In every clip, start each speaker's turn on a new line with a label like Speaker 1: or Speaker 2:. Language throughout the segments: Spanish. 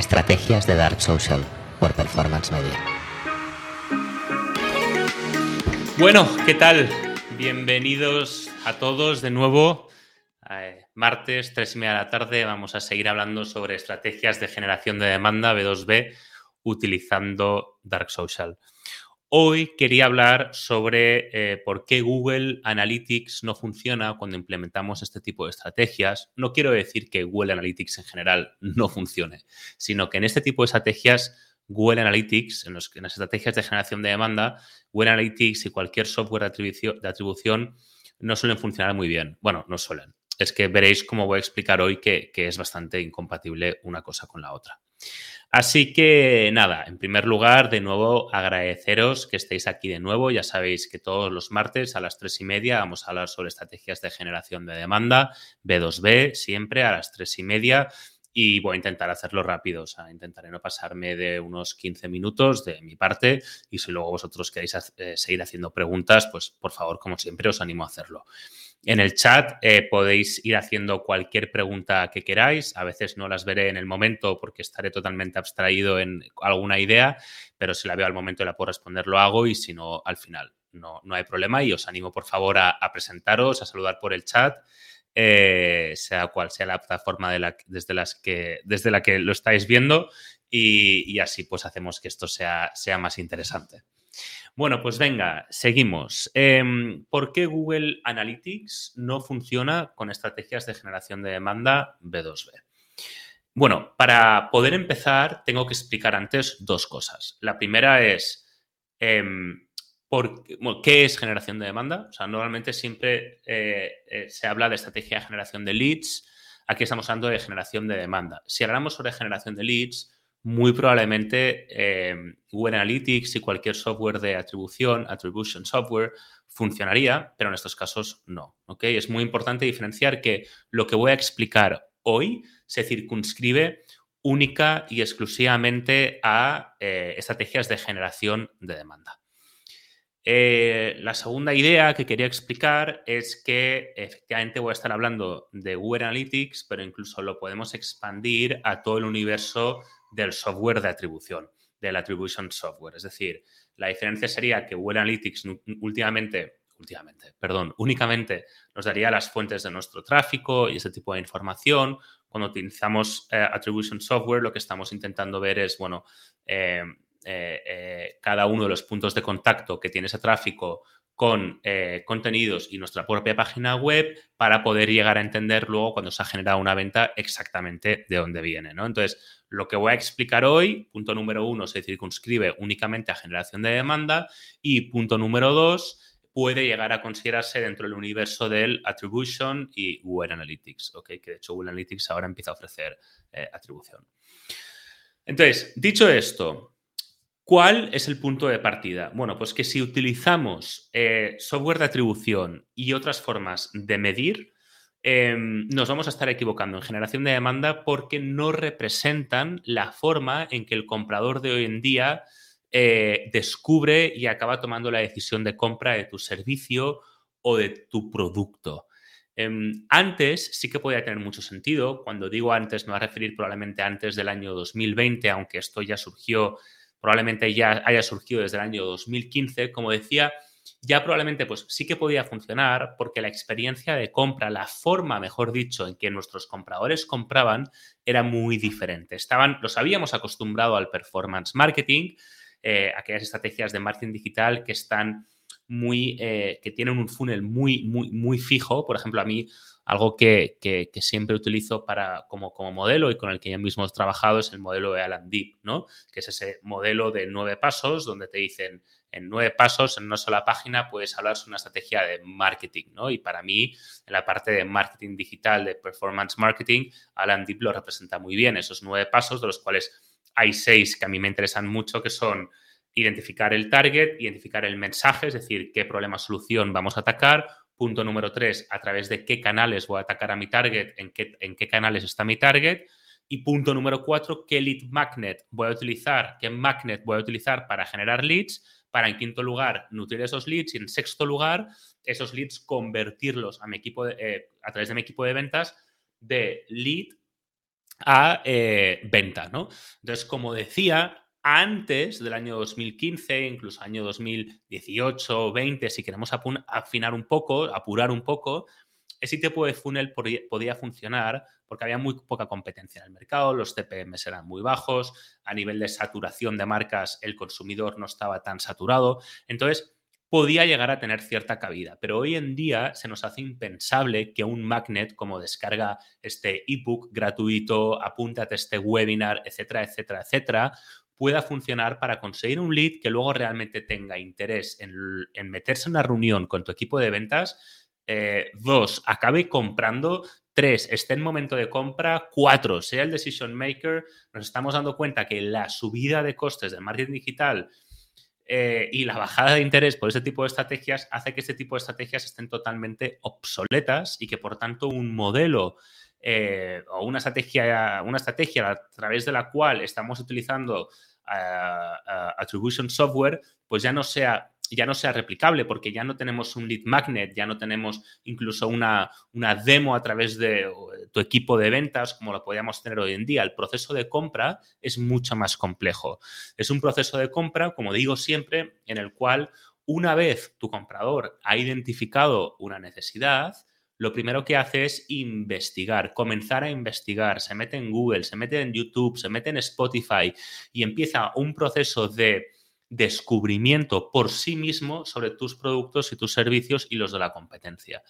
Speaker 1: Estrategias de Dark Social por Performance Media.
Speaker 2: Bueno, ¿qué tal? Bienvenidos a todos de nuevo. Eh, martes, tres y media de la tarde, vamos a seguir hablando sobre estrategias de generación de demanda B2B utilizando Dark Social. Hoy quería hablar sobre eh, por qué Google Analytics no funciona cuando implementamos este tipo de estrategias. No quiero decir que Google Analytics en general no funcione, sino que en este tipo de estrategias, Google Analytics, en, las estrategias de generación de demanda, Google Analytics y cualquier software de atribución, no suelen funcionar muy bien. Bueno, no suelen. Es que veréis cómo voy a explicar hoy que es bastante incompatible una cosa con la otra. Así que nada, en primer lugar, de nuevo agradeceros que estéis aquí de nuevo. Ya sabéis que todos los martes a las tres y media vamos a hablar sobre estrategias de generación de demanda, B2B, siempre a las tres y media. Y voy a intentar hacerlo rápido, o sea, intentaré no pasarme de unos 15 minutos de mi parte. Y si luego vosotros queréis eh, seguir haciendo preguntas, pues por favor, como siempre, os animo a hacerlo. En el chat eh, podéis ir haciendo cualquier pregunta que queráis. A veces no las veré en el momento porque estaré totalmente abstraído en alguna idea, pero si la veo al momento y la puedo responder, lo hago y si no, al final. No, no hay problema y os animo por favor a, presentaros, a saludar por el chat, eh, sea cual sea la plataforma desde, la que lo estáis viendo y, así pues hacemos que esto sea, más interesante. Bueno, pues venga, seguimos. Em, ¿Por qué Google Analytics no funciona con estrategias de generación de demanda B2B? Bueno, para poder empezar, tengo que explicar antes dos cosas. La primera es, em, ¿qué es generación de demanda? O sea, normalmente siempre eh, eh, se habla de estrategia de generación de leads. Aquí estamos hablando de generación de demanda. Si hablamos sobre generación de leads, muy probablemente eh, Google Analytics y cualquier software de atribución, attribution software, funcionaría, pero en estos casos no. Es muy importante diferenciar que lo que voy a explicar hoy se circunscribe única y exclusivamente a estrategias de generación de demanda. Eh, la segunda idea que quería explicar es que efectivamente voy a estar hablando de Google Analytics, pero incluso lo podemos expandir a todo el universo del software de atribución, del attribution software. Es decir, la diferencia sería que Google Analytics últimamente, últimamente, perdón, únicamente nos daría las fuentes de nuestro tráfico y ese tipo de información. Cuando utilizamos eh, attribution software, lo que estamos intentando ver es, bueno, eh, eh, cada uno de los puntos de contacto que tiene ese tráfico con eh, contenidos y nuestra propia página web para poder llegar a entender luego cuando se ha generado una venta exactamente de dónde viene. ¿no? Entonces, lo que voy a explicar hoy, punto número uno, se circunscribe únicamente a generación de demanda y punto número dos, puede llegar a considerarse dentro del universo del attribution y Google Analytics, ¿ok? que de hecho Google Analytics ahora empieza a ofrecer eh, atribución. Entonces, dicho esto, ¿Cuál es el punto de partida? Bueno, pues que si utilizamos eh, software de atribución y otras formas de medir, em, nos vamos a estar equivocando en generación de demanda porque no representan la forma en que el comprador de hoy en día eh, descubre y acaba tomando la decisión de compra de tu servicio o de tu producto. Em, antes sí que podía tener mucho sentido. Cuando digo antes, me voy a referir probablemente antes del año 2020, aunque esto ya surgió probablemente ya haya surgido desde el año 2015, como decía, ya probablemente pues sí que podía funcionar porque la experiencia de compra, la forma, mejor dicho, en que nuestros compradores compraban era muy diferente. Estaban, los habíamos acostumbrado al performance marketing, eh, aquellas estrategias de marketing digital que están muy, eh, que tienen un funnel muy, muy, muy fijo. Por ejemplo, a mí algo que, siempre utilizo para, como, como, modelo y con el que yo mismo he trabajado es el modelo de Alan Deep, ¿no? Que es ese modelo de nueve pasos donde te dicen en nueve pasos, en una sola página, puedes hablar sobre una estrategia de marketing, ¿no? Y para mí, en la parte de marketing digital, de performance marketing, Alan Deep lo representa muy bien, esos nueve pasos, de los cuales hay seis que a mí me interesan mucho, que son identificar el target, identificar el mensaje, es decir, qué problema solución vamos a atacar, Punto número tres, a través de qué canales voy a atacar a mi target, en qué, en qué canales está mi target. Y punto número cuatro, qué lead magnet voy a utilizar, qué magnet voy a utilizar para generar leads, para en quinto lugar nutrir esos leads y en sexto lugar esos leads convertirlos a, mi equipo eh, a través de mi equipo de ventas de lead a eh, venta, ¿no? Entonces, como decía, antes del año 2015, incluso año 2018 o 20, si queremos afinar un poco, apurar un poco, ese tipo de funnel podía funcionar porque había muy poca competencia en el mercado, los CPMs eran muy bajos, a nivel de saturación de marcas el consumidor no estaba tan saturado, entonces podía llegar a tener cierta cabida, pero hoy en día se nos hace impensable que un magnet como descarga este ebook gratuito, apúntate a este webinar, etcétera, etcétera, etcétera, pueda funcionar para conseguir un lead que luego realmente tenga interés en, en meterse en una reunión con tu equipo de ventas eh, dos, acabe comprando, tres, esté en momento de compra, cuatro, sea el decision maker, nos estamos dando cuenta que la subida de costes del marketing digital eh, y la bajada de interés por ese tipo de estrategias hace que este tipo de estrategias estén totalmente obsoletas y que por tanto un modelo eh, o una estrategia, una estrategia a través de la cual estamos utilizando attribution software, pues ya no sea ya no sea replicable, porque ya no tenemos un lead magnet, ya no tenemos incluso una, una demo a través de tu equipo de ventas como lo podíamos tener hoy en día. El proceso de compra es mucho más complejo. Es un proceso de compra, como digo siempre, en el cual una vez tu comprador ha identificado una necesidad, lo primero que hace es investigar, comenzar a investigar, se mete en Google, se mete en YouTube, se mete en Spotify y empieza un proceso de descubrimiento por sí mismo sobre tus productos y tus servicios y los de la competencia.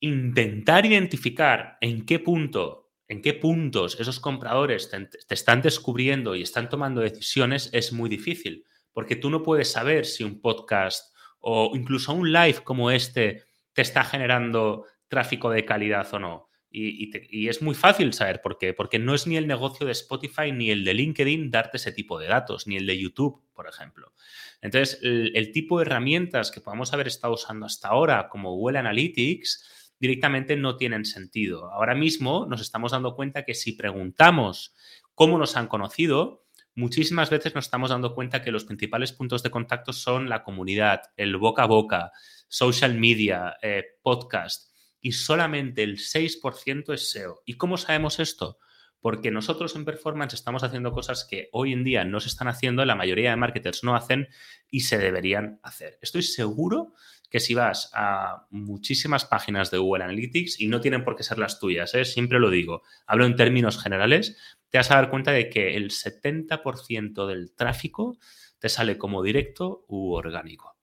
Speaker 2: Intentar identificar en qué punto, en qué puntos esos compradores te, están descubriendo y están tomando decisiones es muy difícil, porque tú no puedes saber si un podcast o incluso un live como este te está generando tráfico de calidad o no. Y, es muy fácil saber por qué, porque no es ni el negocio de Spotify ni el de LinkedIn darte ese tipo de datos, ni el de YouTube, por ejemplo. Entonces, el, tipo de herramientas que podemos haber estado usando hasta ahora, como Google Analytics, directamente no tienen sentido. Ahora mismo nos estamos dando cuenta que si preguntamos cómo nos han conocido, muchísimas veces nos estamos dando cuenta que los principales puntos de contacto son la comunidad, el boca a boca, social media, eh, podcast y solamente el 6% es SEO. ¿Y cómo sabemos esto? Porque nosotros en performance estamos haciendo cosas que hoy en día no se están haciendo, la mayoría de marketers no hacen y se deberían hacer. Estoy seguro que si vas a muchísimas páginas de Google Analytics, y no tienen por qué ser las tuyas, ¿eh? siempre lo digo, hablo en términos generales, te vas a dar cuenta de que el 70% del tráfico te sale como directo u orgánico.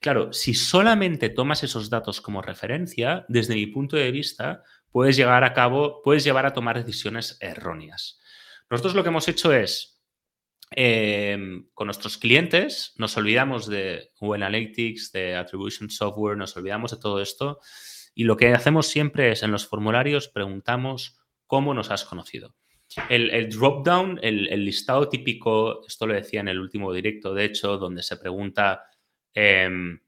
Speaker 2: Claro, si solamente tomas esos datos como referencia, desde mi punto de vista, puedes llegar a cabo, puedes llevar a tomar decisiones erróneas. Nosotros lo que hemos hecho es, em, con nuestros clientes, nos olvidamos de Google Analytics, de Attribution Software, nos olvidamos de todo esto y lo que hacemos siempre es en los formularios preguntamos cómo nos has conocido. El, el drop down, el, el, listado típico, esto lo decía en el último directo, de hecho, donde se pregunta Em,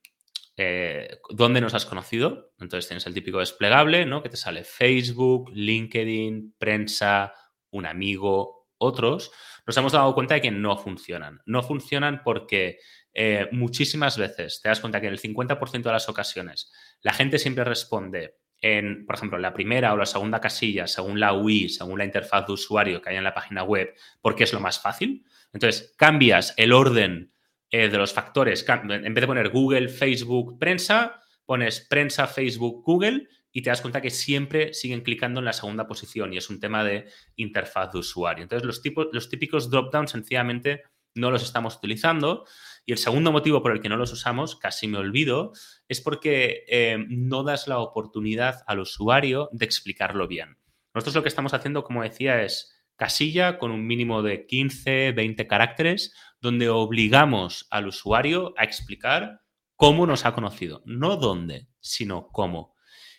Speaker 2: eh, ¿Dónde nos has conocido? Entonces tienes el típico desplegable, ¿no? Que te sale Facebook, LinkedIn, prensa, un amigo, otros. Nos hemos dado cuenta de que no funcionan. No funcionan porque eh, muchísimas veces te das cuenta que en el 50% de las ocasiones la gente siempre responde en, por ejemplo, la primera o la segunda casilla, según la UI, según la interfaz de usuario que hay en la página web, porque es lo más fácil. Entonces, cambias el orden eh, de los factores, en vez de poner Google, Facebook, prensa, pones prensa, Facebook, Google y te das cuenta que siempre siguen clicando en la segunda posición y es un tema de interfaz de usuario. Entonces, los, tipos, los típicos drop-downs sencillamente no los estamos utilizando. Y el segundo motivo por el que no los usamos, casi me olvido, es porque eh, no das la oportunidad al usuario de explicarlo bien. Nosotros lo que estamos haciendo, como decía, es casilla con un mínimo de 15, 20 caracteres donde obligamos al usuario a explicar cómo nos ha conocido, no dónde, sino cómo.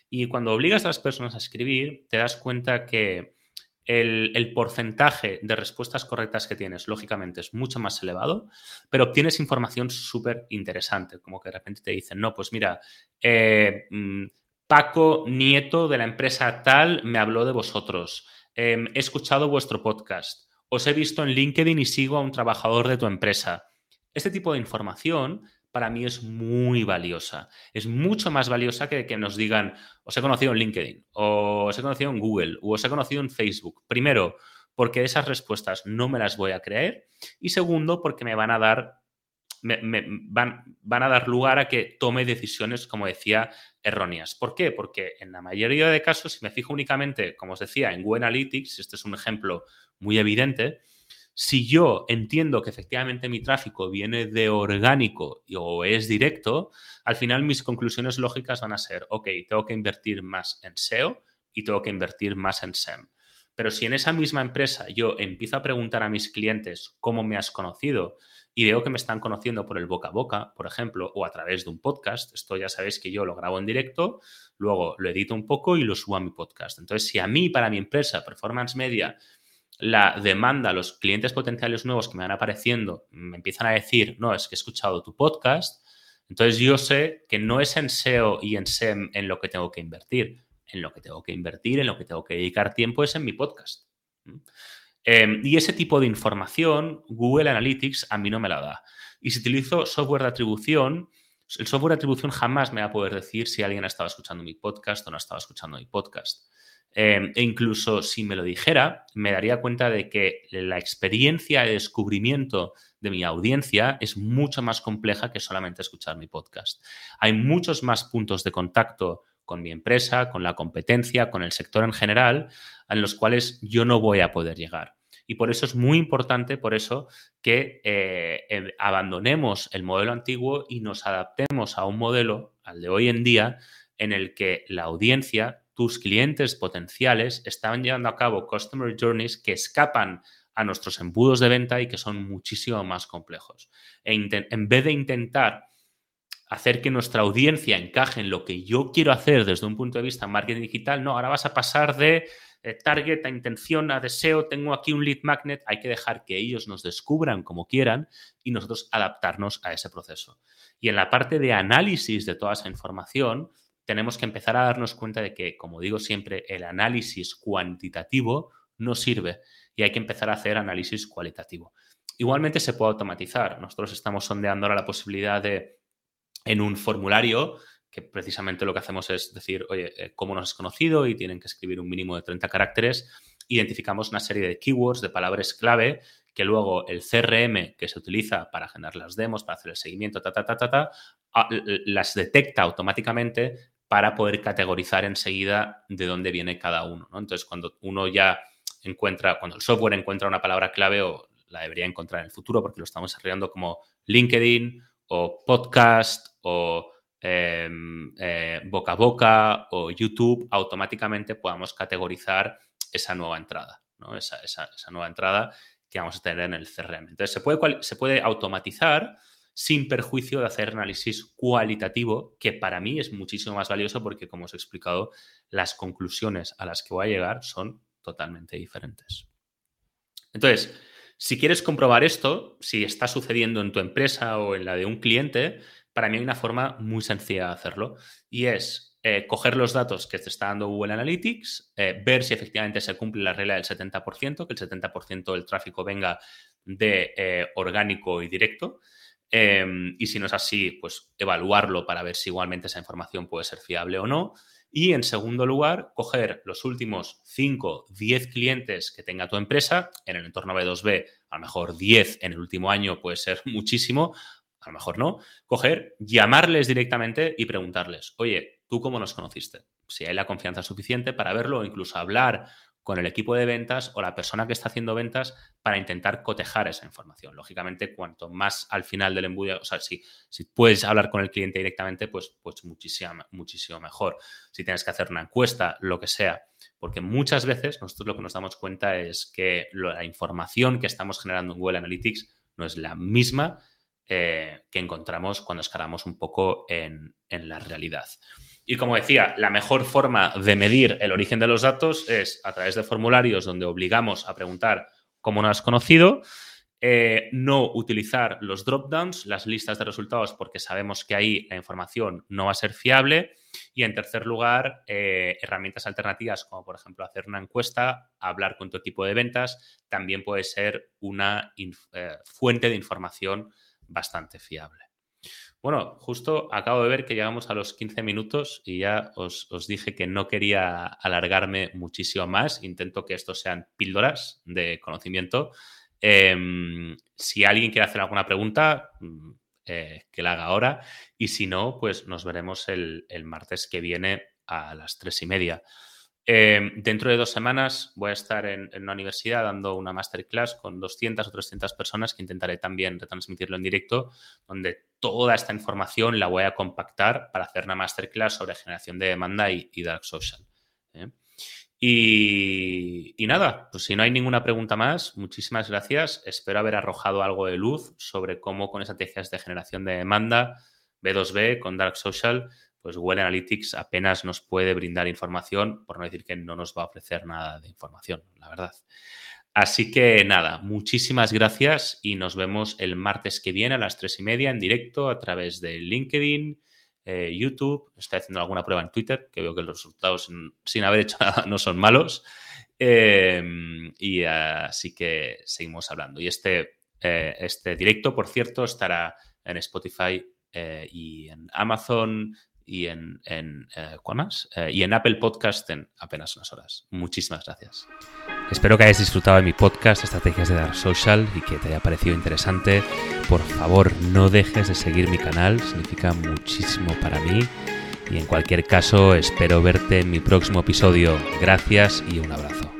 Speaker 2: Y cuando obligas a las personas a escribir, te das cuenta que el, porcentaje de respuestas correctas que tienes, lógicamente, es mucho más elevado, pero obtienes información súper interesante, como que de repente te dicen, no, pues mira, eh, mm, Paco Nieto de la empresa tal me habló de vosotros, em, he escuchado vuestro podcast, os he visto en LinkedIn y sigo a un trabajador de tu empresa. Este tipo de información para mí es muy valiosa. Es mucho más valiosa que que nos digan, os he conocido en LinkedIn, o os he conocido en Google, o os he conocido en Facebook. Primero, porque esas respuestas no me las voy a creer. Y segundo, porque me van a dar van, van, a dar lugar a que tome decisiones, como decía, erróneas. ¿Por qué? Porque en la mayoría de casos, si me fijo únicamente, como os decía, en Google Analytics, este es un ejemplo muy evidente, si yo entiendo que efectivamente mi tráfico viene de orgánico o es directo, al final mis conclusiones lógicas van a ser, ok, tengo que invertir más en SEO y tengo que invertir más en SEM. Pero si en esa misma empresa yo empiezo a preguntar a mis clientes cómo me has conocido, y veo que me están conociendo por el boca a boca, por ejemplo, o a través de un podcast. Esto ya sabéis que yo lo grabo en directo, luego lo edito un poco y lo subo a mi podcast. Entonces, si a mí, para mi empresa, Performance Media, la demanda, los clientes potenciales nuevos que me van apareciendo, me empiezan a decir, no, es que he escuchado tu podcast, entonces yo sé que no es en SEO y en SEM en lo que tengo que invertir. En lo que tengo que invertir, en lo que tengo que dedicar tiempo es en mi podcast. Em, y ese tipo de información, Google Analytics a mí no me la da. Y si utilizo software de atribución, el software de atribución jamás me va a poder decir si alguien ha estado escuchando mi podcast o no ha estado escuchando mi podcast. Em, e incluso si me lo dijera, me daría cuenta de que la experiencia de descubrimiento de mi audiencia es mucho más compleja que solamente escuchar mi podcast. Hay muchos más puntos de contacto con mi empresa, con la competencia, con el sector en general, en los cuales yo no voy a poder llegar. Y por eso es muy importante, por eso, que eh, eh, abandonemos el modelo antiguo y nos adaptemos a un modelo, al de hoy en día, en el que la audiencia, tus clientes potenciales, están llevando a cabo customer journeys que escapan a nuestros embudos de venta y que son muchísimo más complejos. E en vez de intentar hacer que nuestra audiencia encaje en lo que yo quiero hacer desde un punto de vista marketing digital, no, ahora vas a pasar de eh, target, a intención, a deseo, tengo aquí un lead magnet, hay que dejar que ellos nos descubran como quieran y nosotros adaptarnos a ese proceso. Y en la parte de análisis de toda esa información, tenemos que empezar a darnos cuenta de que, como digo siempre, el análisis cuantitativo no sirve y hay que empezar a hacer análisis cualitativo. Igualmente se puede automatizar. Nosotros estamos sondeando ahora la posibilidad de, en un formulario, que precisamente lo que hacemos es decir, oye, eh, ¿cómo nos has conocido? Y tienen que escribir un mínimo de 30 caracteres. Identificamos una serie de keywords, de palabras clave, que luego el CRM que se utiliza para generar las demos, para hacer el seguimiento, ta, ta, ta, ta, ta las detecta automáticamente para poder categorizar enseguida de dónde viene cada uno. Entonces, cuando uno ya encuentra, cuando el software encuentra una palabra clave o la debería encontrar en el futuro porque lo estamos desarrollando como LinkedIn o podcast o Em, eh, boca a boca o YouTube, automáticamente podamos categorizar esa nueva entrada, ¿no? esa, nueva entrada que vamos a tener en el CRM. Entonces, se puede, se puede automatizar sin perjuicio de hacer análisis cualitativo, que para mí es muchísimo más valioso porque, como os he explicado, las conclusiones a las que voy a llegar son totalmente diferentes. Entonces, si quieres comprobar esto, si está sucediendo en tu empresa o en la de un cliente, para mí hay una forma muy sencilla de hacerlo y es eh, coger los datos que te está dando Google Analytics, eh, ver si efectivamente se cumple la regla del 70%, que el 70% del tráfico venga de eh, orgánico y directo. Em, y si no es así, pues evaluarlo para ver si igualmente esa información puede ser fiable o no. Y en segundo lugar, coger los últimos 5, 10 clientes que tenga tu empresa, en el entorno B2B, a lo mejor 10 en el último año puede ser muchísimo, a lo mejor no, coger, llamarles directamente y preguntarles, oye, ¿tú cómo nos conociste? Si hay la confianza suficiente para verlo o incluso hablar con el equipo de ventas o la persona que está haciendo ventas para intentar cotejar esa información. Lógicamente, cuanto más al final del embudo, o sea, si, si puedes hablar con el cliente directamente, pues, pues muchísimo, muchísimo mejor. Si tienes que hacer una encuesta, lo que sea. Porque muchas veces nosotros lo que nos damos cuenta es que la información que estamos generando en Google Analytics no es la misma eh, que encontramos cuando escalamos un poco en, la realidad. Y como decía, la mejor forma de medir el origen de los datos es a través de formularios donde obligamos a preguntar cómo nos has conocido, eh, no utilizar los dropdowns, las listas de resultados, porque sabemos que ahí la información no va a ser fiable. Y en tercer lugar, eh, herramientas alternativas como por ejemplo hacer una encuesta, hablar con tu equipo de ventas, también puede ser una fuente de información bastante fiable. Bueno, justo acabo de ver que llegamos a los 15 minutos y ya os, dije que no quería alargarme muchísimo más. Intento que estos sean píldoras de conocimiento. Em, si alguien quiere hacer alguna pregunta, mm, eh, que la haga ahora. Y si no, pues nos veremos el, el martes que viene a las tres y media. Em, dentro de dos semanas voy a estar en, una universidad dando una masterclass con 200 o 300 personas que intentaré también retransmitirlo en directo, donde toda esta información la voy a compactar para hacer una masterclass sobre generación de demanda y, dark social. ¿eh? Y, y, nada, pues si no hay ninguna pregunta más, muchísimas gracias. Espero haber arrojado algo de luz sobre cómo con estrategias de generación de demanda, B2B, con Dark Social, pues Google Analytics apenas nos puede brindar información, por no decir que no nos va a ofrecer nada de información, la verdad. Así que nada, muchísimas gracias y nos vemos el martes que viene a las tres y media en directo a través de LinkedIn, eh, YouTube. Estoy haciendo alguna prueba en Twitter, que veo que los resultados sin haber hecho nada no son malos. Em, y así que seguimos hablando. Y este, eh, este directo, por cierto, estará en Spotify eh, y en Amazon y en, en eh. Eh, y en Apple Podcast en apenas unas horas. Muchísimas gracias. Espero que hayas disfrutado de mi podcast Estrategias de Dark Social y que te haya parecido interesante. Por favor, no dejes de seguir mi canal, significa muchísimo para mí. Y en cualquier caso, espero verte en mi próximo episodio. Gracias y un abrazo.